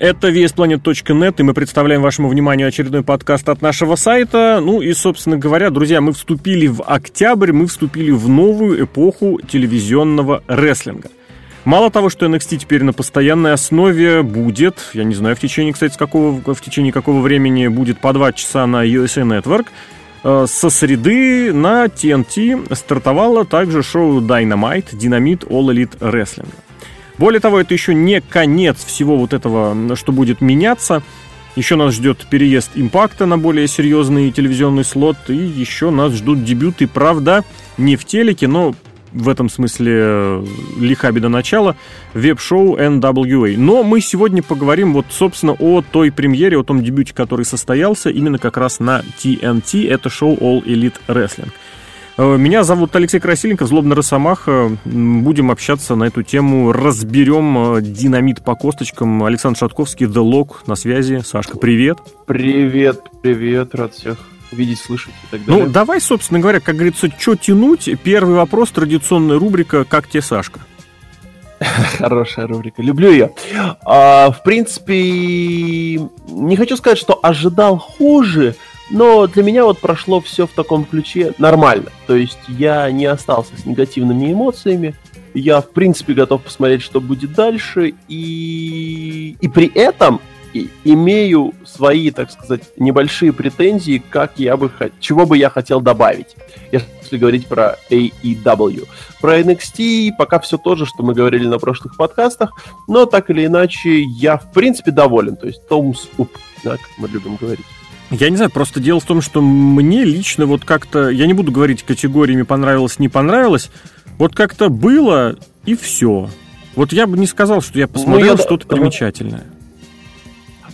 Это VSPlanet.net, и мы представляем вашему вниманию очередной подкаст от нашего сайта. Ну и, собственно говоря, друзья, мы вступили в октябрь, мы вступили в новую эпоху телевизионного рестлинга. Мало того, что NXT теперь на постоянной основе будет, я не знаю в течение, кстати, какого, в течение какого времени будет по два часа на USA Network, э, со среды на TNT стартовало также шоу Dynamite, Dynamite All Elite Wrestling. Более того, это еще не конец всего вот этого, что будет меняться. Еще нас ждет переезд импакта на более серьезный телевизионный слот, и еще нас ждут дебюты, правда, не в телеке, но в этом смысле э, лиха беда начала, веб-шоу NWA. Но мы сегодня поговорим вот, собственно, о той премьере, о том дебюте, который состоялся именно как раз на TNT, это шоу All Elite Wrestling. Э, меня зовут Алексей Красильников, Злобный Росомаха. Будем общаться на эту тему. Разберем э, динамит по косточкам. Александр Шатковский, The Log на связи. Сашка, привет. Привет, привет, рад всех видеть, слышать и так далее. Ну, давай, собственно говоря, как говорится, что тянуть? Первый вопрос, традиционная рубрика «Как тебе, Сашка?» Хорошая рубрика, люблю ее. А, в принципе, не хочу сказать, что ожидал хуже, но для меня вот прошло все в таком ключе нормально. То есть я не остался с негативными эмоциями. Я, в принципе, готов посмотреть, что будет дальше. И, и при этом и имею свои, так сказать, небольшие претензии, как я бы чего бы я хотел добавить, если говорить про AEW. Про NXT пока все то же, что мы говорили на прошлых подкастах, но так или иначе я в принципе доволен, то есть thumbs up, да, как мы любим говорить. Я не знаю, просто дело в том, что мне лично вот как-то, я не буду говорить категориями понравилось, не понравилось, вот как-то было и все. Вот я бы не сказал, что я ну, посмотрел ну, что-то примечательное.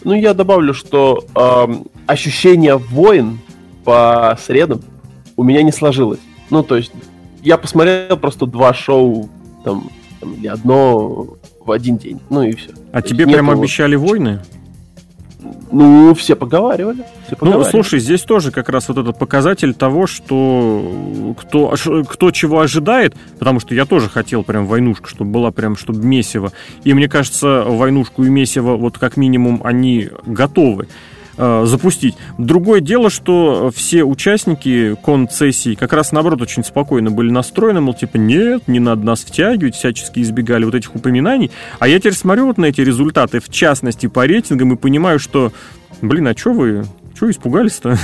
Ну, я добавлю, что э, ощущение войн по средам у меня не сложилось. Ну, то есть, я посмотрел просто два шоу, там, там или одно в один день. Ну и все. А то тебе прям обещали войны? Ну, все поговаривали. Все ну, поговаривали. Ну, слушай, здесь тоже как раз вот этот показатель того, что кто, кто чего ожидает, потому что я тоже хотел прям войнушку, чтобы была прям, чтобы месиво. И мне кажется, войнушку и месиво, вот как минимум, они готовы. Э, запустить. Другое дело, что все участники концессии как раз наоборот очень спокойно были настроены, мол, типа, нет, не надо нас втягивать, всячески избегали вот этих упоминаний. А я теперь смотрю вот на эти результаты, в частности, по рейтингам, и понимаю, что, блин, а что вы Чего испугались-то?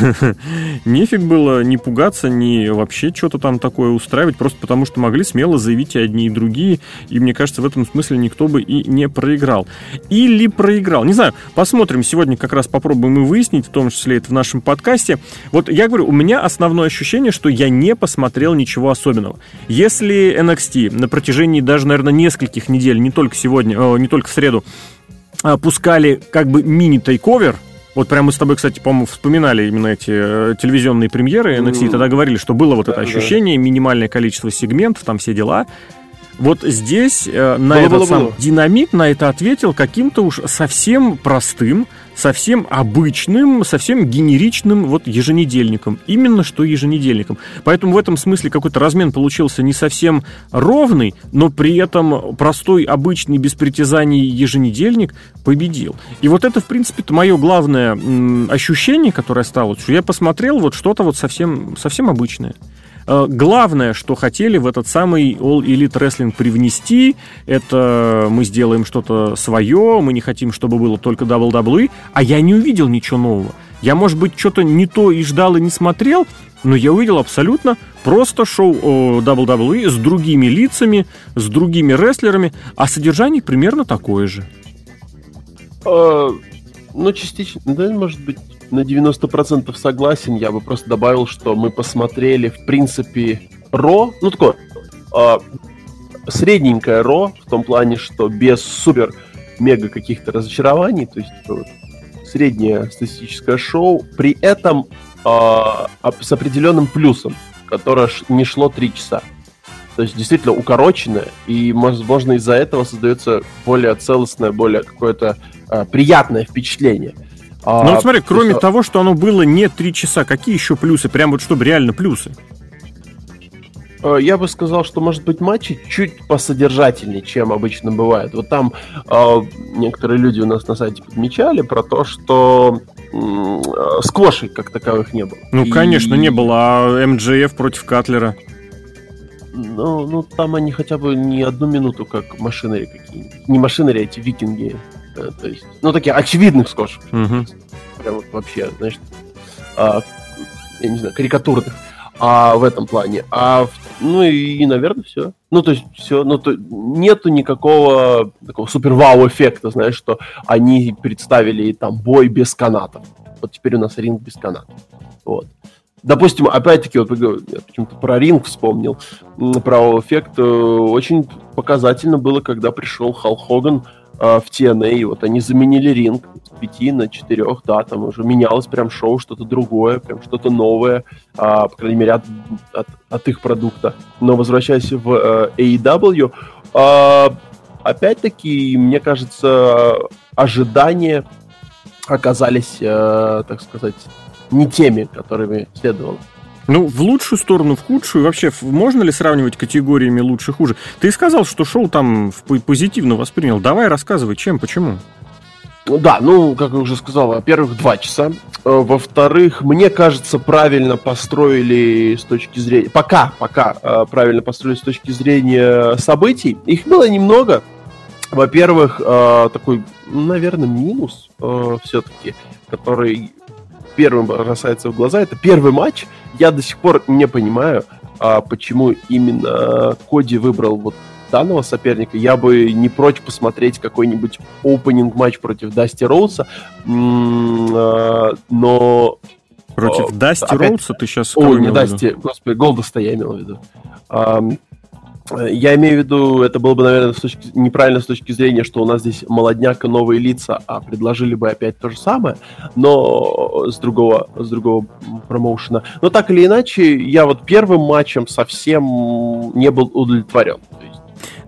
Нефиг было не пугаться, ни вообще что-то там такое устраивать, просто потому что могли смело заявить и одни, и другие. И мне кажется, в этом смысле никто бы и не проиграл. Или проиграл. Не знаю, посмотрим. Сегодня как раз попробуем и выяснить, в том числе это в нашем подкасте. Вот я говорю, у меня основное ощущение, что я не посмотрел ничего особенного. Если NXT на протяжении даже, наверное, нескольких недель, не только сегодня, не только в среду, пускали как бы мини-тейковер, вот прямо мы с тобой, кстати, по-моему, вспоминали именно эти э, телевизионные премьеры NXT, mm. тогда говорили, что было вот да, это ощущение, да. минимальное количество сегментов, там все дела. Вот здесь э, на было, этот было, сам было. динамит на это ответил каким-то уж совсем простым, совсем обычным, совсем генеричным вот еженедельником. Именно что еженедельником. Поэтому в этом смысле какой-то размен получился не совсем ровный, но при этом простой, обычный, без притязаний еженедельник победил. И вот это, в принципе, мое главное ощущение, которое стало, что я посмотрел вот что-то вот совсем, совсем обычное. Э, главное, что хотели в этот самый All Elite Wrestling привнести, это мы сделаем что-то свое, мы не хотим, чтобы было только WWE, а я не увидел ничего нового. Я, может быть, что-то не то и ждал, и не смотрел, но я увидел абсолютно просто шоу WWE с другими лицами, с другими рестлерами, а содержание примерно такое же. А, ну, частично, да, может быть, на 90% согласен. Я бы просто добавил, что мы посмотрели, в принципе, Ро, ну такое, э, средненькое Ро, в том плане, что без супер-мега каких-то разочарований, то есть вот, среднее статистическое шоу, при этом э, с определенным плюсом, которое не шло 3 часа. То есть действительно укороченное, и, возможно, из-за этого создается более целостное, более какое-то э, приятное впечатление. А, ну вот смотри, кроме есть... того, что оно было не три часа, какие еще плюсы? Прям вот чтобы реально плюсы. Э, я бы сказал, что, может быть, матчи чуть посодержательнее, чем обычно бывает. Вот там э, некоторые люди у нас на сайте подмечали про то, что э, сквошей как таковых не было. Ну, И... конечно, не было. А МДФ против កា тлера? Ну, ну, там они хотя бы не одну минуту, как машинери какие-нибудь. Не машинери, а эти викинги. То есть, ну, такие очевидных сквошек. Угу. Прям вот вообще, знаешь, а, я не знаю, карикатурных а в этом плане. А ну и, наверное, все. Ну, то есть, все, ну, то нету никакого такого супер вау эффекта, знаешь, что они представили там бой без канатов. Вот теперь у нас ринг без канатов. Вот. Допустим, опять-таки, вот я почему-то про ринг вспомнил, про эффект. Э, очень показательно было, когда пришел Хал Хоган в TNA, вот они заменили ринг с 5 на 4, да, там уже менялось прям шоу, что-то другое, прям что-то новое, а, по крайней мере, от, от, от их продукта. Но возвращаясь в э, AEW, а, опять-таки, мне кажется, ожидания оказались, э, так сказать, не теми, которыми следовало. Ну, в лучшую сторону, в худшую. Вообще, можно ли сравнивать категориями лучше, хуже? Ты сказал, что шоу там позитивно воспринял. Давай рассказывай, чем, почему? Ну да, ну, как я уже сказал, во-первых, два часа. Э, во-вторых, мне кажется, правильно построили с точки зрения... Пока, пока э, правильно построили с точки зрения событий. Их было немного. Во-первых, э, такой, наверное, минус все-таки, который первым бросается в глаза, это первый матч. Я до сих пор не понимаю, а почему именно Коди выбрал вот данного соперника. Я бы не прочь посмотреть какой-нибудь опенинг матч против Дасти Роуса, а, но... Против а, Дасти. Роуса ты сейчас... О, не Дасти, господи, Голдоста я имел в виду. Я имею в виду, это было бы, наверное, с точки, неправильно с точки зрения, что у нас здесь молодняк и новые лица, а предложили бы опять то же самое, но с другого, с другого промоушена. Но так или иначе, я вот первым матчем совсем не был удовлетворен.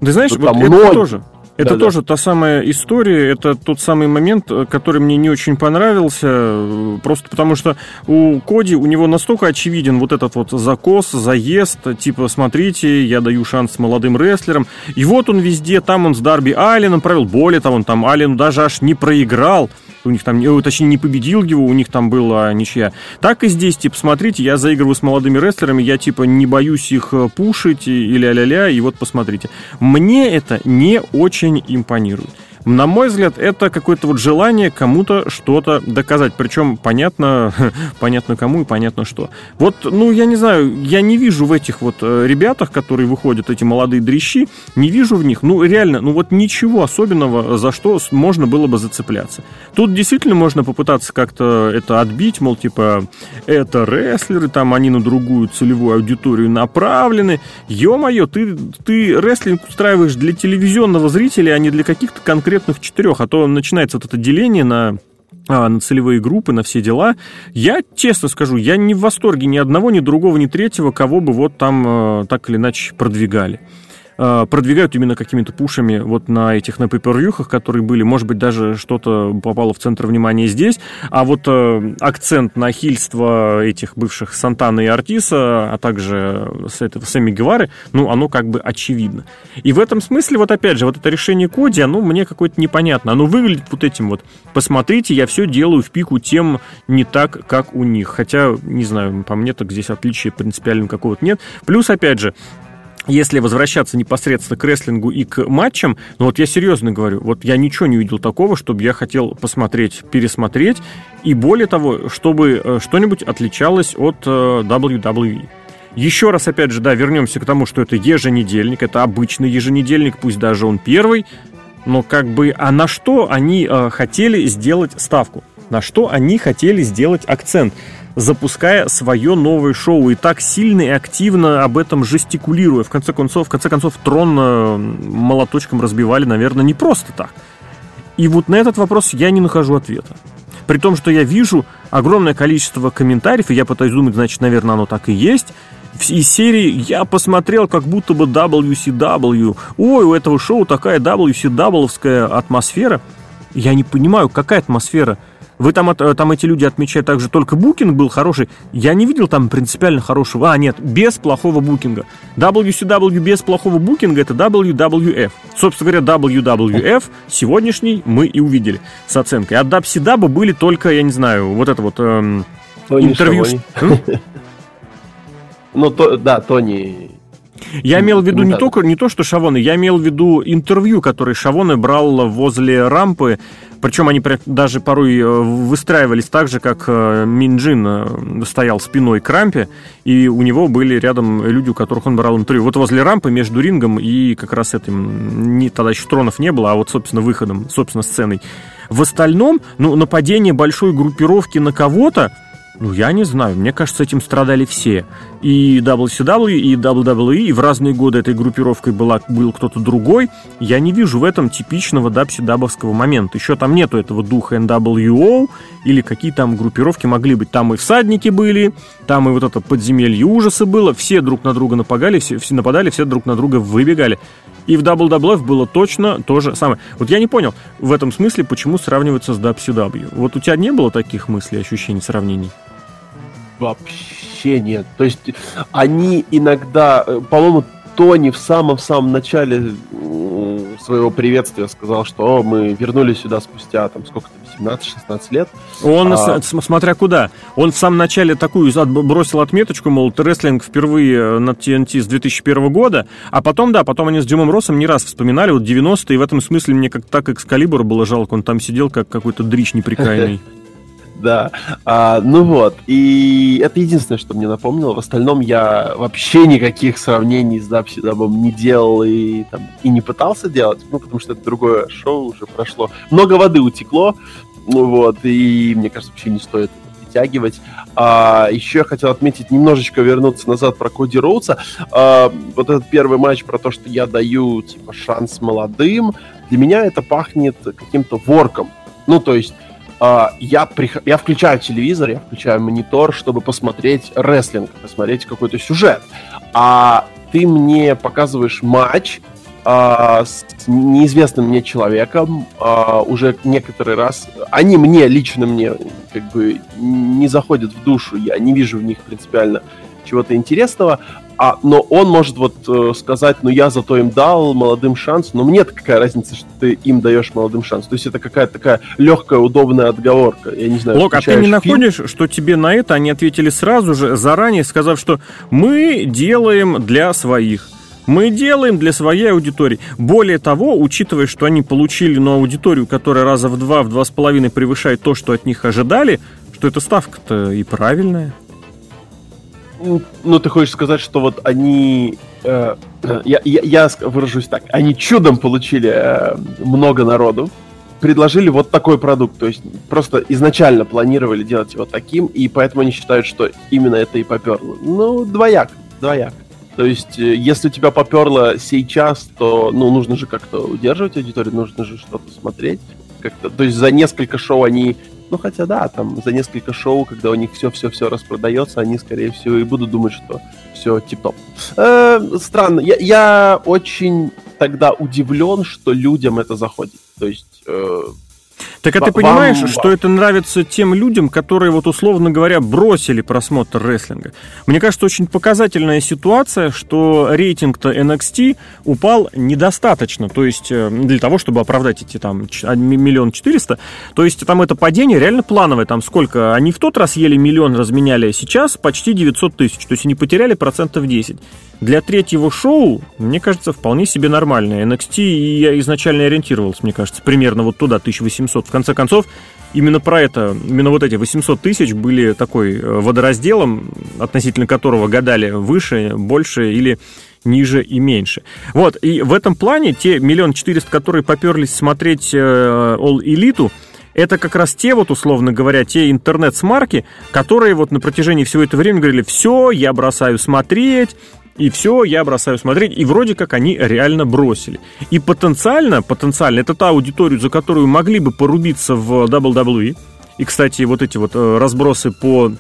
Ты знаешь, вот это много... тоже. Это да, тоже да. та самая история, это тот самый момент, э, который мне не очень понравился, э, просто потому что у Коди, у него настолько очевиден вот этот вот закос, заезд, типа, смотрите, я даю шанс молодым рестлерам, и вот он везде, там он с Дарби Алленом провел, более того, он там Аллен даже аж не проиграл, у них там, э, точнее, не победил его, у них там была ничья. Так и здесь, типа, смотрите, я заигрываю с молодыми рестлерами, я, типа, не боюсь их э, пушить и ля-ля-ля, и вот посмотрите. Мне это не очень импонирует. На мой взгляд, это какое-то вот желание кому-то что-то доказать. Причем понятно, понятно кому и понятно что. Вот, ну, я не знаю, я не вижу в этих вот э, ребятах, которые выходят, эти молодые дрищи, не вижу в них, ну, реально, ну, вот ничего особенного, за что можно было бы зацепляться. Тут действительно можно попытаться как-то это отбить, мол, типа, это рестлеры, там они на другую целевую аудиторию направлены. Ё-моё, ты, ты рестлинг устраиваешь для телевизионного зрителя, а не для каких-то конкретных конкретных четырех, а то начинается вот это деление на а, на целевые группы, на все дела. Я честно скажу, я не в восторге ни одного, ни другого, ни третьего, кого бы вот там э, так или иначе продвигали. Э, продвигают именно какими-то пушами вот на этих на пейпервьюхах, которые были. Может быть, даже что-то попало в центр внимания здесь. А вот э, акцент на хильство этих бывших Сантана и Артиса, а также с этого Сэмми Гевары, ну, оно как бы очевидно. И в этом смысле, вот опять же, вот это решение Коди, оно мне какое-то непонятно. Оно выглядит вот этим вот. Посмотрите, я все делаю в пику тем не так, как у них. Хотя, не знаю, по мне так здесь отличия принципиально какого-то нет. Плюс, опять же, если возвращаться непосредственно к рестлингу и к матчам, ну вот я серьезно говорю, вот я ничего не видел такого, чтобы я хотел посмотреть, пересмотреть, и более того, чтобы э, что-нибудь отличалось от э, WWE. Еще раз, опять же, да, вернемся к тому, что это еженедельник, это обычный еженедельник, пусть даже он первый, но как бы, а на что они э, хотели сделать ставку? На что они хотели сделать акцент? Запуская свое новое шоу и так сильно и активно об этом жестикулируя. В конце концов, в конце концов, трон э, молоточком разбивали, наверное, не просто так. И вот на этот вопрос я не нахожу ответа. При том, что я вижу огромное количество комментариев, и я пытаюсь думать, значит, наверное, оно так и есть. Из серии я посмотрел как будто бы WCW. Ой, у этого шоу такая WCW-вская атмосфера. Я не понимаю, какая атмосфера – Вы там, э, там эти люди отмечают также, только букинг был хороший. Я не видел там принципиально хорошего. А, нет, без плохого букинга. WCW без плохого букинга это WWF. Собственно говоря, WWF сегодняшний мы и увидели с оценкой. От WCW были только, я не знаю, вот это вот эм, интервью. Ну, то, да, Тони я имел в виду не, только, не то, что Шавоны, я имел в виду интервью, которое Шавоны брал возле рампы, причем они даже порой э, выстраивались так же, как э, Минджин э, стоял спиной к рампе, и у него были рядом люди, у которых он брал интервью. Вот возле рампы между рингом и как раз этим, не, тогда еще тронов не было, а вот, собственно, выходом, собственно, сценой. В остальном, ну, нападение большой группировки на кого-то, ну, я не знаю. Мне кажется, этим страдали все. И WCW, и WWE, и в разные годы этой группировкой была, был кто-то другой. Я не вижу в этом типичного WCW момента. Еще там нету этого духа NWO, или какие там группировки могли быть. Там и всадники были, там и вот это подземелье ужаса было. Все друг на друга нападали, все, все нападали, все друг на друга выбегали. И в WWF было точно то же самое. Вот я не понял в этом смысле, почему сравниваться с WCW. Вот у тебя не было таких мыслей, ощущений, сравнений? Вообще нет. То есть они иногда, э, по-моему, Тони в самом-самом начале своего приветствия сказал, что мы вернулись сюда спустя там сколько-то 17-16 лет. Он, а... смотря куда, он в самом начале такую бросил отметочку, мол, рестлинг впервые э, на TNT с 2001 года, а потом, да, потом они с Дюмом Россом не раз вспоминали, вот 90-е, и в этом смысле мне как так Экскалибур было жалко, он там сидел как какой-то дрищ неприкаянный. да. А, ну вот, и это единственное, что мне напомнило. В остальном я вообще никаких сравнений с Дабсидабом не делал и, там, и не пытался делать, ну, потому что это другое шоу уже прошло. Много воды утекло, ну вот, и мне кажется, вообще не стоит притягивать. А, еще я хотел отметить, немножечко вернуться назад про Коди Роудса. А, вот этот первый матч про то, что я даю, типа, шанс молодым, для меня это пахнет каким-то ворком. Ну, то есть я, прих... я включаю телевизор, я включаю монитор, чтобы посмотреть рестлинг, посмотреть какой-то сюжет. А ты мне показываешь матч uh, с неизвестным мне человеком uh, уже некоторый раз. Они мне, лично мне, как бы не заходят в душу, я не вижу в них принципиально чего-то интересного, а, но он может вот э, сказать, ну я зато им дал молодым шанс, но мне-то какая разница, что ты им даешь молодым шанс. То есть это какая-то такая легкая, удобная отговорка. Я не знаю. Лок, а ты не находишь, что тебе на это они ответили сразу же, заранее, сказав, что мы делаем для своих. Мы делаем для своей аудитории. Более того, учитывая, что они получили ну, аудиторию, которая раза в два, в два с половиной превышает то, что от них ожидали, что эта ставка-то и правильная. Ну, ты хочешь сказать, что вот они... Э, я, я, я выражусь так. Они чудом получили э, много народу, предложили вот такой продукт. То есть просто изначально планировали делать его таким, и поэтому они считают, что именно это и поперло. Ну, двояк, двояк. То есть, э, если у тебя поперло сейчас, то, ну, нужно же как-то удерживать аудиторию, нужно же что-то смотреть. Как-то, то есть за несколько шоу они ну, хотя да, там за несколько шоу, когда у них все-все-все распродается, они, скорее всего, и будут думать, что все тип-топ. Э, странно. Я, я очень тогда удивлен, что людям это заходит. То есть э, так а ты понимаешь, вам... что это нравится тем людям, которые, вот условно говоря, бросили просмотр рестлинга? Мне кажется, очень показательная ситуация, что рейтинг-то NXT упал недостаточно, то есть э, для того, чтобы оправдать эти там миллион четыреста, то есть там это падение реально плановое, там сколько? Они в тот раз ели миллион, разменяли, а сейчас почти 900 тысяч, то есть они потеряли процентов 10. Для третьего шоу, мне кажется, вполне себе нормальное. NXT я изначально ориентировался, мне кажется, примерно вот туда, 1800 конце концов, именно про это, именно вот эти 800 тысяч были такой э, водоразделом, относительно которого гадали выше, больше или ниже и меньше. Вот, и в этом плане те миллион четыреста, которые поперлись смотреть э, All Elite, это как раз те вот, условно говоря, те интернет-смарки, которые вот на протяжении всего этого времени говорили, все, я бросаю смотреть, и все, я бросаю смотреть. И вроде как они реально бросили. И потенциально, потенциально, это та аудитория, за которую могли бы порубиться в WWE. И, кстати, вот эти вот э, разбросы по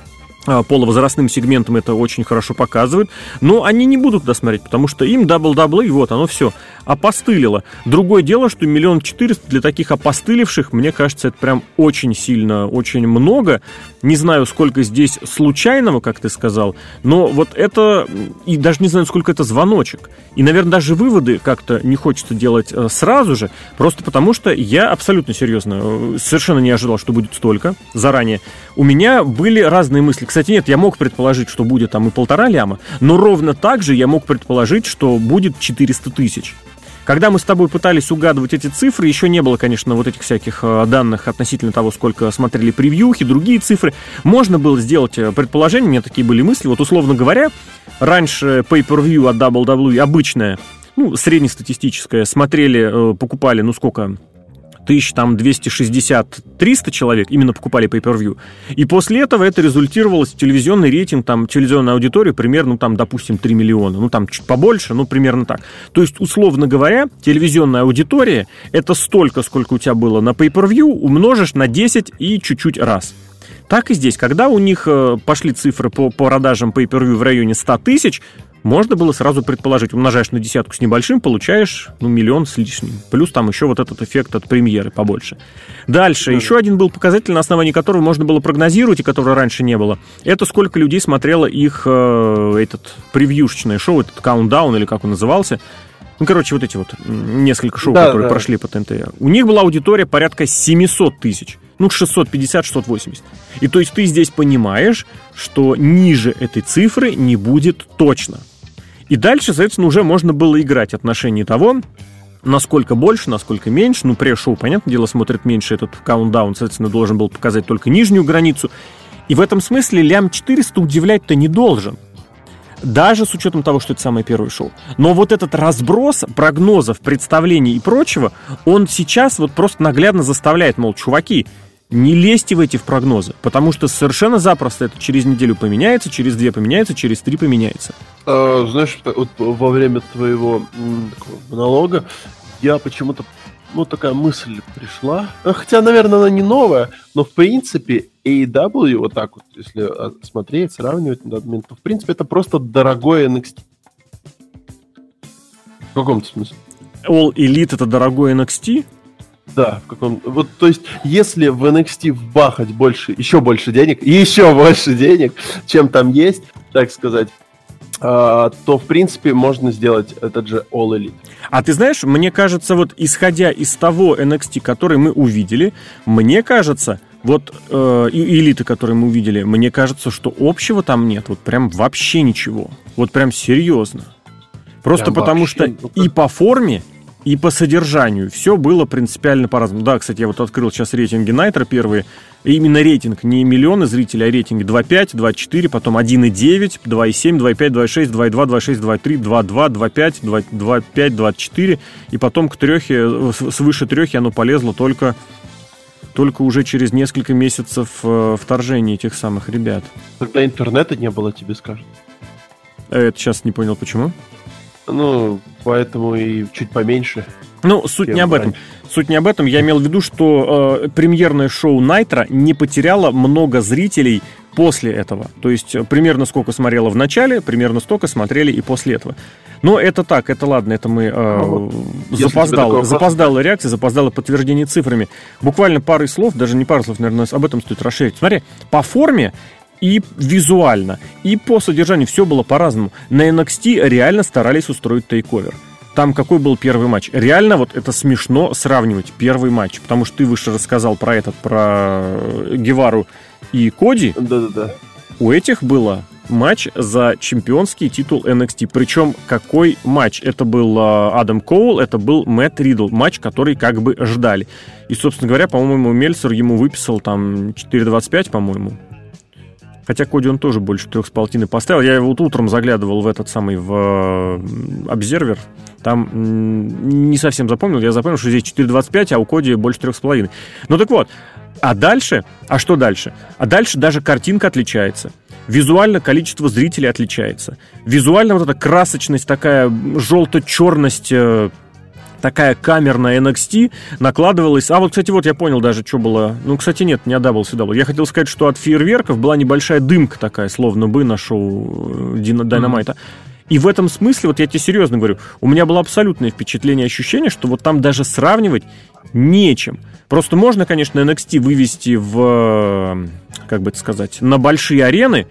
половозрастным сегментам это очень хорошо показывают, но они не будут это смотреть, потому что им WWE вот оно все опостылило. Другое дело, что миллион четыреста для таких опостыливших, мне кажется, это прям очень сильно, очень много. Не знаю, сколько здесь случайного, как ты сказал, но вот это, и даже не знаю, сколько это звоночек. И, наверное, даже выводы как-то не хочется делать э, сразу же, просто потому что я абсолютно серьезно, э, совершенно не ожидал, что будет столько заранее. У меня были разные мысли. Кстати, нет, я мог предположить, что будет там и полтора ляма, но ровно так же я мог предположить, что будет 400 тысяч. Когда мы с тобой пытались угадывать эти цифры, еще не было, конечно, вот этих всяких э, данных относительно того, сколько смотрели превьюхи, другие цифры. Можно было сделать э, предположение, у меня такие были мысли. Вот, условно говоря, раньше pay-per-view от WWE обычная, ну, среднестатистическая, смотрели, э, покупали, ну, сколько, тысяч там 260-300 человек именно покупали Pay-Per-View. И после этого это результировалось в телевизионный рейтинг, там, телевизионная аудитория примерно, ну, там, допустим, 3 миллиона. Ну, там, чуть побольше, ну, примерно так. То есть, условно говоря, телевизионная аудитория — это столько, сколько у тебя было на Pay-Per-View, умножишь на 10 и чуть-чуть раз. Так и здесь. Когда у них э, пошли цифры по продажам Pay-Per-View в районе 100 тысяч, можно было сразу предположить, умножаешь на десятку с небольшим, получаешь, ну, миллион с лишним. Плюс там еще вот этот эффект от премьеры побольше. Дальше, да. еще один был показатель, на основании которого можно было прогнозировать, и которого раньше не было. Это сколько людей смотрело их, э, этот превьюшечное шоу, этот каунтдаун, или как он назывался. Ну, короче, вот эти вот несколько шоу, да, которые да. прошли по ТНТ. У них была аудитория порядка 700 тысяч. Ну, 650-680. И то есть ты здесь понимаешь, что ниже этой цифры не будет точно. И дальше, соответственно, уже можно было играть отношении того, насколько больше, насколько меньше. Ну, пресс-шоу, понятное дело, смотрит меньше этот каунтдаун, соответственно, должен был показать только нижнюю границу. И в этом смысле лям 400 удивлять-то не должен. Даже с учетом того, что это самое первое шоу. Но вот этот разброс прогнозов, представлений и прочего, он сейчас вот просто наглядно заставляет, мол, чуваки, не лезьте в эти в прогнозы, потому что совершенно запросто это через неделю поменяется, через две поменяется, через три поменяется. А, знаешь, вот во время твоего монолога я почему-то ну, такая мысль пришла. А, хотя, наверное, она не новая, но, в принципе, AEW, вот так вот, если а, смотреть, сравнивать на данный момент, то, в принципе, это просто дорогой NXT. В каком-то смысле. All Elite это дорогой NXT? Да, в каком Вот, то есть, если в NXT вбахать больше, еще больше денег, еще больше денег, чем там есть, так сказать, а, то, в принципе, можно сделать этот же All Elite. А ты знаешь, мне кажется, вот исходя из того NXT, который мы увидели, мне кажется, вот э, элиты, которые мы увидели, мне кажется, что общего там нет. Вот прям вообще ничего. Вот прям серьезно. Просто прям потому вообще, что ну, и по форме, и по содержанию все было принципиально по-разному. Да, кстати, я вот открыл сейчас рейтинги Найтра первые. И именно рейтинг не миллионы зрителей, а рейтинги 2.5, 2.4, потом 1.9, 2.7, 2.5, 2.6, 2.2, 2.6, 2.3, 2.2, 2.5, 2.5, 2.4. И потом к трехе, свыше трехи оно полезло только только уже через несколько месяцев э, вторжения этих самых ребят. Тогда интернета не было, тебе скажут. Это сейчас не понял, почему? Ну, поэтому и чуть поменьше. Ну, суть не об раньше. этом. Суть не об этом. Я имел в виду, что э, премьерное шоу Найтра не потеряло много зрителей после этого. То есть э, примерно сколько смотрело в начале, примерно столько смотрели и после этого. Но это так, это ладно, это мы э, запоздало, запоздала реакция, запоздало подтверждение цифрами. Буквально парой слов, даже не пару слов, наверное, об этом стоит расширить. Смотри, по форме и визуально, и по содержанию все было по-разному. На NXT реально старались устроить тейковер. Там какой был первый матч? Реально вот это смешно сравнивать первый матч, потому что ты выше рассказал про этот, про Гевару и Коди. Да-да-да. У этих было матч за чемпионский титул NXT. Причем какой матч? Это был а, Адам Коул, это был Мэтт Ридл. Матч, который как бы ждали. И, собственно говоря, по-моему, Мельцер ему выписал там 4.25, по-моему. Хотя Коди он тоже больше трех с полтиной поставил. Я вот утром заглядывал в этот самый, в обзервер. Там не совсем запомнил. Я запомнил, что здесь 4.25, а у Коди больше трех с половиной. Ну так вот. А дальше? А что дальше? А дальше даже картинка отличается. Визуально количество зрителей отличается. Визуально вот эта красочность, такая желто-черность э, такая камерная NXT накладывалась. А вот, кстати, вот я понял даже, что было. Ну, кстати, нет, не от WCW. Я хотел сказать, что от фейерверков была небольшая дымка такая, словно бы на шоу Дина Дайнамайта. Mm-hmm. И в этом смысле, вот я тебе серьезно говорю, у меня было абсолютное впечатление, ощущение, что вот там даже сравнивать нечем. Просто можно, конечно, NXT вывести в, как бы это сказать, на большие арены,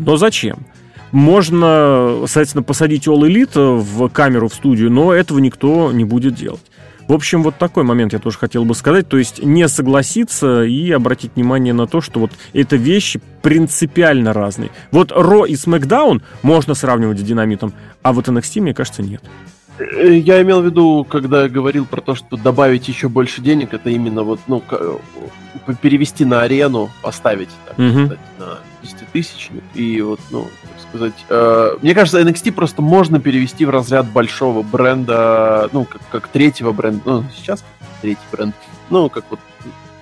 но зачем? Можно, соответственно, посадить All Elite в камеру в студию, но этого никто не будет делать. В общем, вот такой момент я тоже хотел бы сказать. То есть не согласиться и обратить внимание на то, что вот это вещи принципиально разные. Вот Ро и Смакдаун можно сравнивать с Динамитом, а вот NXT, мне кажется, нет. Э, я имел в виду, когда говорил про то, что добавить еще больше денег, это именно вот, ну, перевести на арену, поставить, так угу. сказать, на 10 тысячник и вот, ну, сказать. Э, мне кажется, NXT просто можно перевести в разряд большого бренда, ну, как, как третьего бренда, ну, сейчас третий бренд, ну, как вот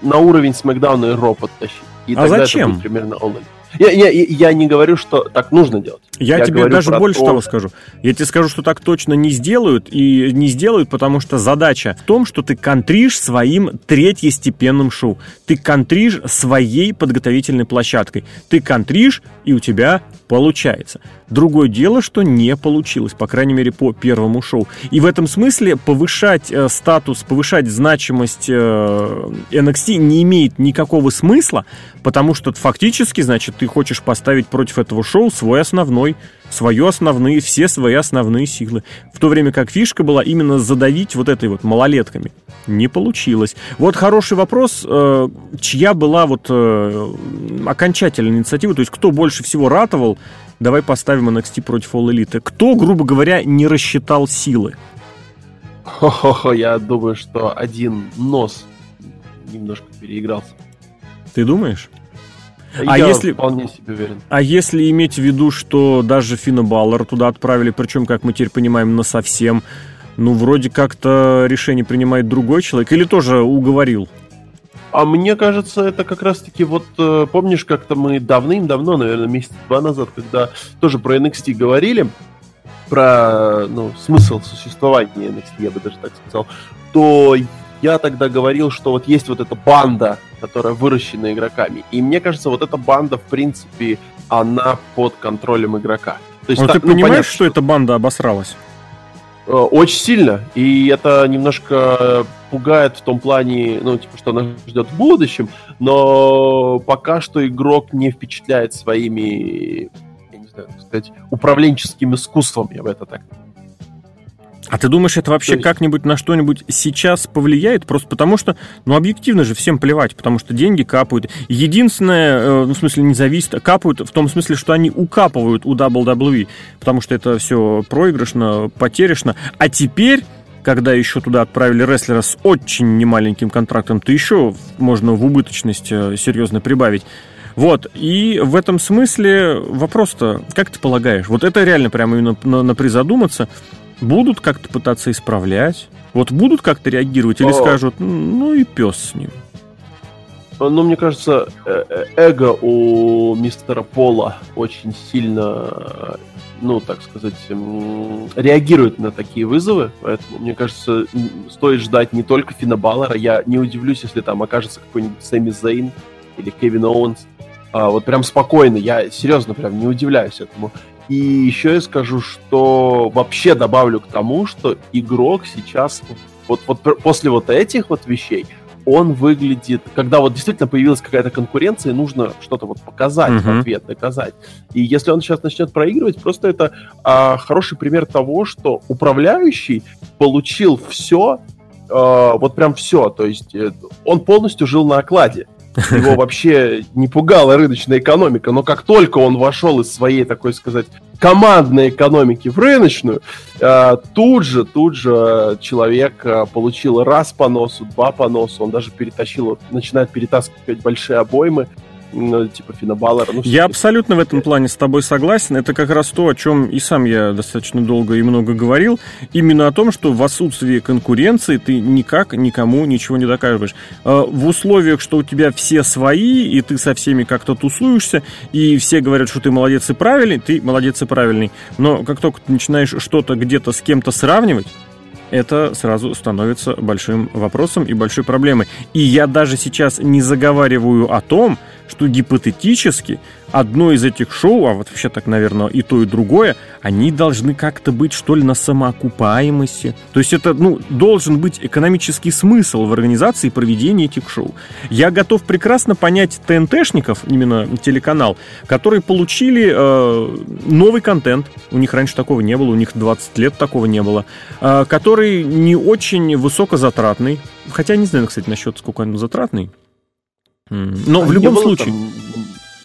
на уровень SmackDown и Raw подтащить. И а зачем? Это будет примерно All Я, я, я не говорю, что так нужно делать. Я, я тебе даже больше то... того скажу. Я тебе скажу, что так точно не сделают. И не сделают, потому что задача в том, что ты контришь своим третьестепенным шоу. Ты контришь своей подготовительной площадкой. Ты контришь, и у тебя получается. Другое дело, что не получилось, по крайней мере, по первому шоу. И в этом смысле повышать э, статус, повышать значимость э, NXT не имеет никакого смысла, потому что фактически, значит, ты хочешь поставить против этого шоу свой основной свое основные, все свои основные силы. В то время как фишка была именно задавить вот этой вот малолетками. Не получилось. Вот хороший вопрос, э, чья была вот э, окончательная инициатива, то есть кто больше всего ратовал давай поставим NXT против All Elite. Кто, грубо говоря, не рассчитал силы? Хо-хо-хо, я думаю, что один нос немножко переигрался. Ты думаешь? А я если, вполне себе уверен. А если иметь в виду, что даже Фина Баллара туда отправили, причем, как мы теперь понимаем, на совсем, ну, вроде как-то решение принимает другой человек, или тоже уговорил? А мне кажется, это как раз-таки вот, э, помнишь, как-то мы давным-давно, наверное, месяца два назад, когда тоже про NXT говорили, про ну, смысл существования NXT, я бы даже так сказал, то я тогда говорил, что вот есть вот эта банда, которая выращена игроками. И мне кажется, вот эта банда, в принципе, она под контролем игрока. То есть, Но та, ты ну, понимаешь, понятно, что, что эта банда обосралась? Э, очень сильно. И это немножко пугает в том плане, ну, типа, что нас ждет в будущем, но пока что игрок не впечатляет своими, я не знаю, так сказать, управленческим искусством, я бы это так а ты думаешь, это вообще как-нибудь на что-нибудь сейчас повлияет? Просто потому что, ну, объективно же всем плевать, потому что деньги капают. Единственное, э, ну, в смысле, не зависит, капают в том смысле, что они укапывают у WWE, потому что это все проигрышно, потеряшно. А теперь когда еще туда отправили рестлера с очень немаленьким контрактом, то еще можно в убыточность э, серьезно прибавить. Вот, и в этом смысле вопрос-то, как ты полагаешь, вот это реально прямо именно на, на призадуматься, будут как-то пытаться исправлять? Вот будут как-то реагировать или О. скажут, ну и пес с ним? Ну, мне кажется, э, э, эго у мистера Пола очень сильно, ну, так сказать, реагирует на такие вызовы. Поэтому, мне кажется, стоит ждать не только Фина Баллера. Я не удивлюсь, если там окажется какой-нибудь Сэмми Зейн или Кевин Оуэнс. А, вот прям спокойно. Я серьезно прям не удивляюсь этому. И еще я скажу, что вообще добавлю к тому, что игрок сейчас, вот, вот после вот этих вот вещей, он выглядит, когда вот действительно появилась какая-то конкуренция, и нужно что-то вот показать uh-huh. в ответ, доказать. И если он сейчас начнет проигрывать, просто это а, хороший пример того, что управляющий получил все, а, вот прям все, то есть э, он полностью жил на окладе. Его вообще не пугала рыночная экономика, но как только он вошел из своей, такой сказать, командной экономики в рыночную, э, тут же, тут же человек э, получил раз по носу, два по носу, он даже перетащил, начинает перетаскивать большие обоймы, ну, типа Фина Баллера. Ну, я абсолютно в этом плане с тобой согласен. Это как раз то, о чем и сам я достаточно долго и много говорил. Именно о том, что в отсутствии конкуренции ты никак никому ничего не докажешь. А, в условиях, что у тебя все свои, и ты со всеми как-то тусуешься, и все говорят, что ты молодец и правильный, ты молодец и правильный. Но как только ты начинаешь что-то где-то с кем-то сравнивать, это сразу становится большим вопросом и большой проблемой. И я даже сейчас не заговариваю о том, что гипотетически одно из этих шоу, а вот вообще так, наверное, и то, и другое, они должны как-то быть, что ли, на самоокупаемости. То есть это, ну, должен быть экономический смысл в организации проведения этих шоу. Я готов прекрасно понять ТНТшников, именно телеканал, которые получили э, новый контент, у них раньше такого не было, у них 20 лет такого не было, э, который не очень высокозатратный, хотя не знаю, кстати, насчет сколько он затратный, но а в любом случае... Там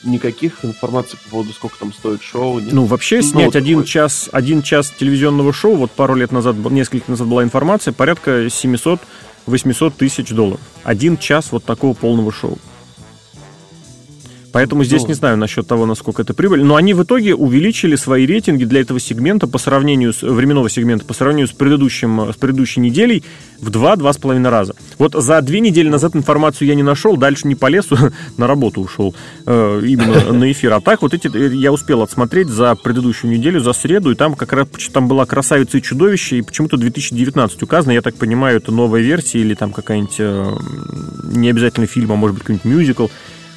никаких информаций по поводу, сколько там стоит шоу. Нет? Ну, вообще, ну, снять вот один, час, один час телевизионного шоу, вот пару лет назад, несколько назад была информация, порядка 700-800 тысяч долларов. Один час вот такого полного шоу. Поэтому здесь ну, не знаю насчет того, насколько это прибыль. Но они в итоге увеличили свои рейтинги для этого сегмента по сравнению с временного сегмента по сравнению с предыдущим с предыдущей неделей в два-два с половиной раза. Вот за две недели назад информацию я не нашел, дальше не полез, на работу ушел э, именно на эфир. А так вот эти э, я успел отсмотреть за предыдущую неделю, за среду, и там как раз там была красавица и чудовище, и почему-то 2019 указано. Я так понимаю, это новая версия или там какая-нибудь э, не обязательно фильм, а может быть какой-нибудь мюзикл.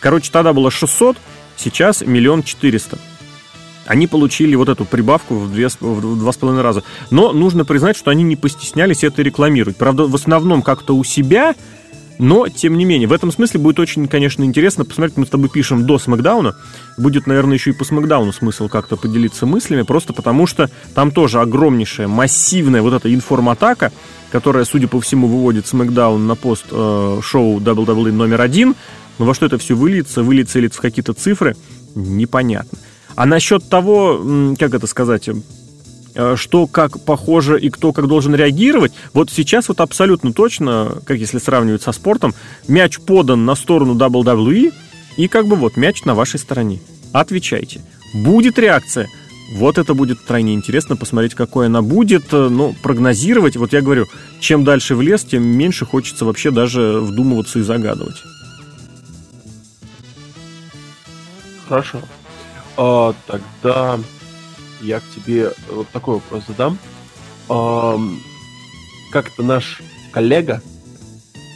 Короче, тогда было 600, сейчас миллион четыреста. Они получили вот эту прибавку в, два с половиной раза. Но нужно признать, что они не постеснялись это рекламировать. Правда, в основном как-то у себя, но, тем не менее, в этом смысле будет очень, конечно, интересно посмотреть. Мы с тобой пишем до Смакдауна. Будет, наверное, еще и по Смакдауну смысл как-то поделиться мыслями, просто потому что там тоже огромнейшая, массивная вот эта информатака, которая, судя по всему, выводит Смакдаун на пост э, шоу WWE номер один – но во что это все выльется, выльется ли это в какие-то цифры, непонятно. А насчет того, как это сказать, э, что как похоже и кто как должен реагировать, вот сейчас вот абсолютно точно, как если сравнивать со спортом, мяч подан на сторону WWE, и как бы вот мяч на вашей стороне. Отвечайте. Будет реакция? Вот это будет крайне интересно посмотреть, какой она будет. Э, ну, прогнозировать, вот я говорю, чем дальше в лес, тем меньше хочется вообще даже вдумываться и загадывать. Хорошо. А, тогда я к тебе вот такой вопрос задам. А, как-то наш коллега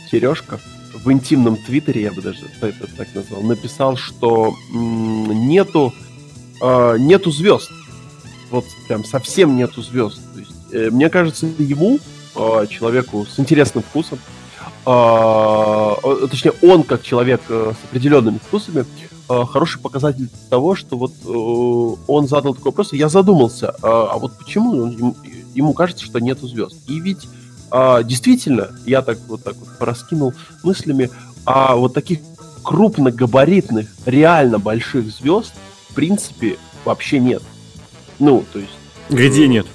Сережка в интимном твиттере, я бы даже это так назвал, написал, что нету, а, нету звезд. Вот прям совсем нету звезд. То есть, э, мне кажется, ему, а, человеку с интересным вкусом, а, точнее, он как человек э, с определенными вкусами, Э, хороший показатель того, что вот э, он задал такой вопрос, и я задумался, а, а вот почему ему, кажется, что нету звезд? И ведь а, действительно, я так вот так вот пораскинул мыслями, а вот таких крупногабаритных, реально больших звезд, в принципе, вообще нет. Ну, то есть... Где э, нет?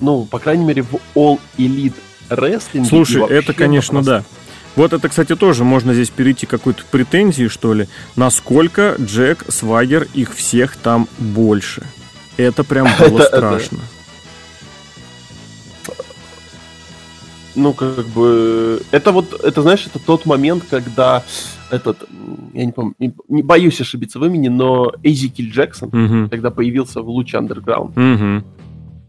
Ну, по крайней мере, в All Elite Wrestling. Слушай, это, конечно, да. Вот это, кстати, тоже можно здесь перейти к какой-то претензии, что ли. Насколько Джек, Свагер, их всех там больше. Это прям было это, страшно. Это... Ну, как бы... Это вот, это, знаешь, это тот момент, когда этот, я не помню, не, не боюсь ошибиться в имени, но Эзикиль Джексон, угу. когда появился в Луч Андерграунд, угу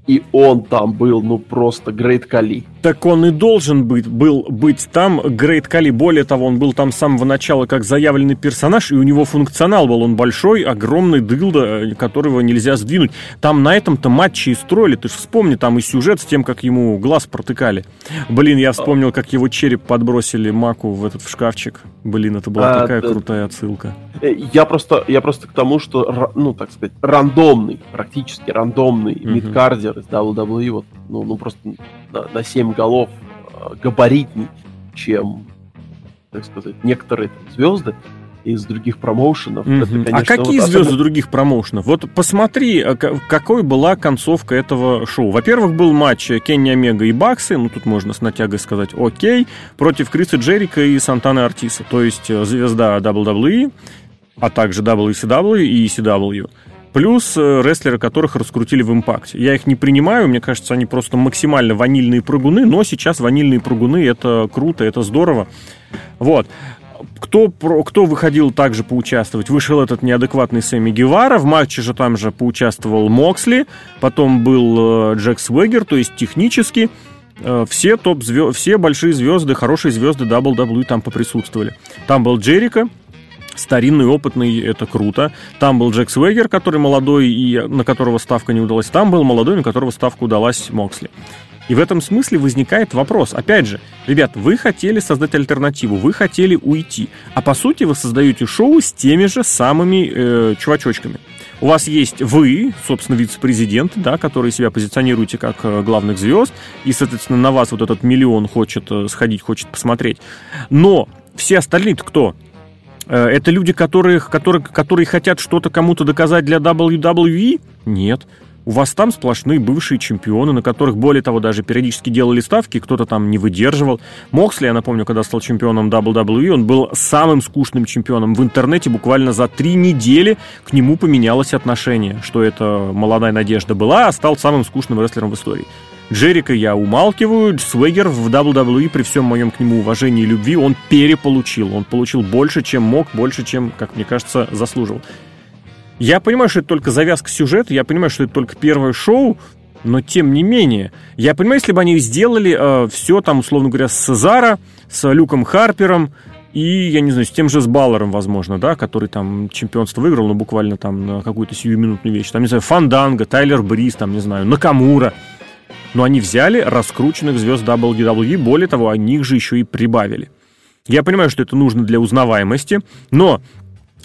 и он там был, ну, просто Грейт Кали. Так он и должен быть, был быть там Грейт Кали. Более того, он был там с самого начала как заявленный персонаж, и у него функционал был. Он большой, огромный дылда, которого нельзя сдвинуть. Там на этом-то матче и строили. Ты же вспомни, там и сюжет с тем, как ему глаз протыкали. Блин, я вспомнил, как его череп подбросили Маку в этот в шкафчик. Блин, это была а, такая да. крутая отсылка. Э, я просто, я просто к тому, что, ну, так сказать, рандомный, практически рандомный mm-hmm. мидкардер из WWE, вот, ну, ну просто на, на 7 голов э, габаритней, чем, так сказать, некоторые там, звезды из других промоушенов. Mm-hmm. Это, конечно, а какие вот звезды особенно... других промоушенов? Вот посмотри, э, какой была концовка этого шоу. Во-первых, был матч Кенни Омега и Баксы, ну тут можно с натягой сказать окей, против Криса Джерика и Сантаны Артиса, то есть звезда WWE, а также WCW и ECW. Плюс э, рестлеры, которых раскрутили в импакте. Я их не принимаю, мне кажется, они просто максимально ванильные прыгуны, но сейчас ванильные прыгуны это круто, это здорово. Вот. кто, кто выходил также поучаствовать? Вышел этот неадекватный Сэмми Гевара, в матче же там же поучаствовал Моксли, потом был э, Джек Свегер, то есть технически э, все топ все большие звезды, хорошие звезды WWE там поприсутствовали. Там был Джерика, старинный, опытный, это круто. Там был Джек Свегер, который молодой и на которого ставка не удалась. Там был молодой, на которого ставка удалась Моксли. И в этом смысле возникает вопрос. Опять же, ребят, вы хотели создать альтернативу, вы хотели уйти. А по сути вы создаете шоу с теми же самыми э, чувачочками. У вас есть вы, собственно, вице-президент, да, которые себя позиционируете как э, главных звезд, и, соответственно, на вас вот этот миллион хочет э, сходить, хочет посмотреть. Но все остальные кто? Э, это люди, которые, которые, которые хотят что-то кому-то доказать для WWE? Нет. У вас там сплошные бывшие чемпионы, на которых, более того, даже периодически делали ставки, кто-то там не выдерживал. Моксли, я напомню, когда стал чемпионом WWE, он был самым скучным чемпионом. В интернете буквально за три недели к нему поменялось отношение, что это молодая надежда была, а стал самым скучным рестлером в истории. Джерика я умалкиваю, Свегер в WWE при всем моем к нему уважении и любви он переполучил. Он получил больше, чем мог, больше, чем, как мне кажется, заслужил. Я понимаю, что это только завязка сюжета, я понимаю, что это только первое шоу, но тем не менее, я понимаю, если бы они сделали э, все там, условно говоря, с Сезара, с Люком Харпером, и, я не знаю, с тем же с Баллером, возможно, да, который там чемпионство выиграл, но буквально там на какую-то сиюминутную вещь. Там, не знаю, Фанданга, Тайлер Бриз, там, не знаю, Накамура. Но они взяли раскрученных звезд WWE, более того, о них же еще и прибавили. Я понимаю, что это нужно для узнаваемости, но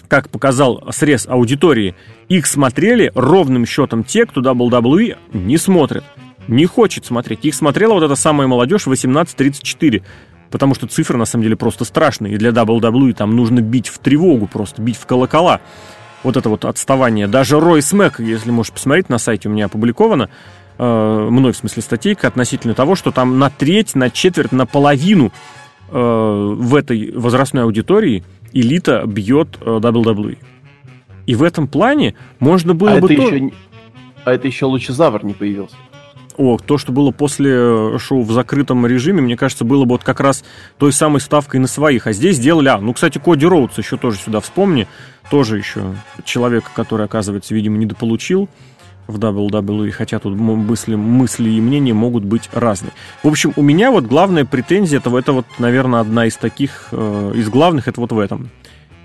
как показал срез аудитории, их смотрели ровным счетом те, кто WWE не смотрит. Не хочет смотреть. Их смотрела вот эта самая молодежь 18-34. Потому что цифры на самом деле просто страшные. И для WWE там нужно бить в тревогу, просто бить в колокола. Вот это вот отставание. Даже Рой Смэк, если можешь посмотреть, на сайте у меня опубликовано, мной в смысле статейка, относительно того, что там на треть, на четверть, на половину э, в этой возрастной аудитории – элита бьет э, WWE. И в этом плане можно было а бы... Это то... еще... А это еще Лучезавр не появился. О, то, что было после э, шоу в закрытом режиме, мне кажется, было бы вот как раз той самой ставкой на своих. А здесь сделали... А, ну, кстати, Коди Роудс еще тоже сюда вспомни. Тоже еще человек, который, оказывается, видимо, недополучил в WWE, хотя тут мысли, мысли и мнения могут быть разные. В общем, у меня вот главная претензия, это, это вот, наверное, одна из таких, э, из главных, это вот в этом.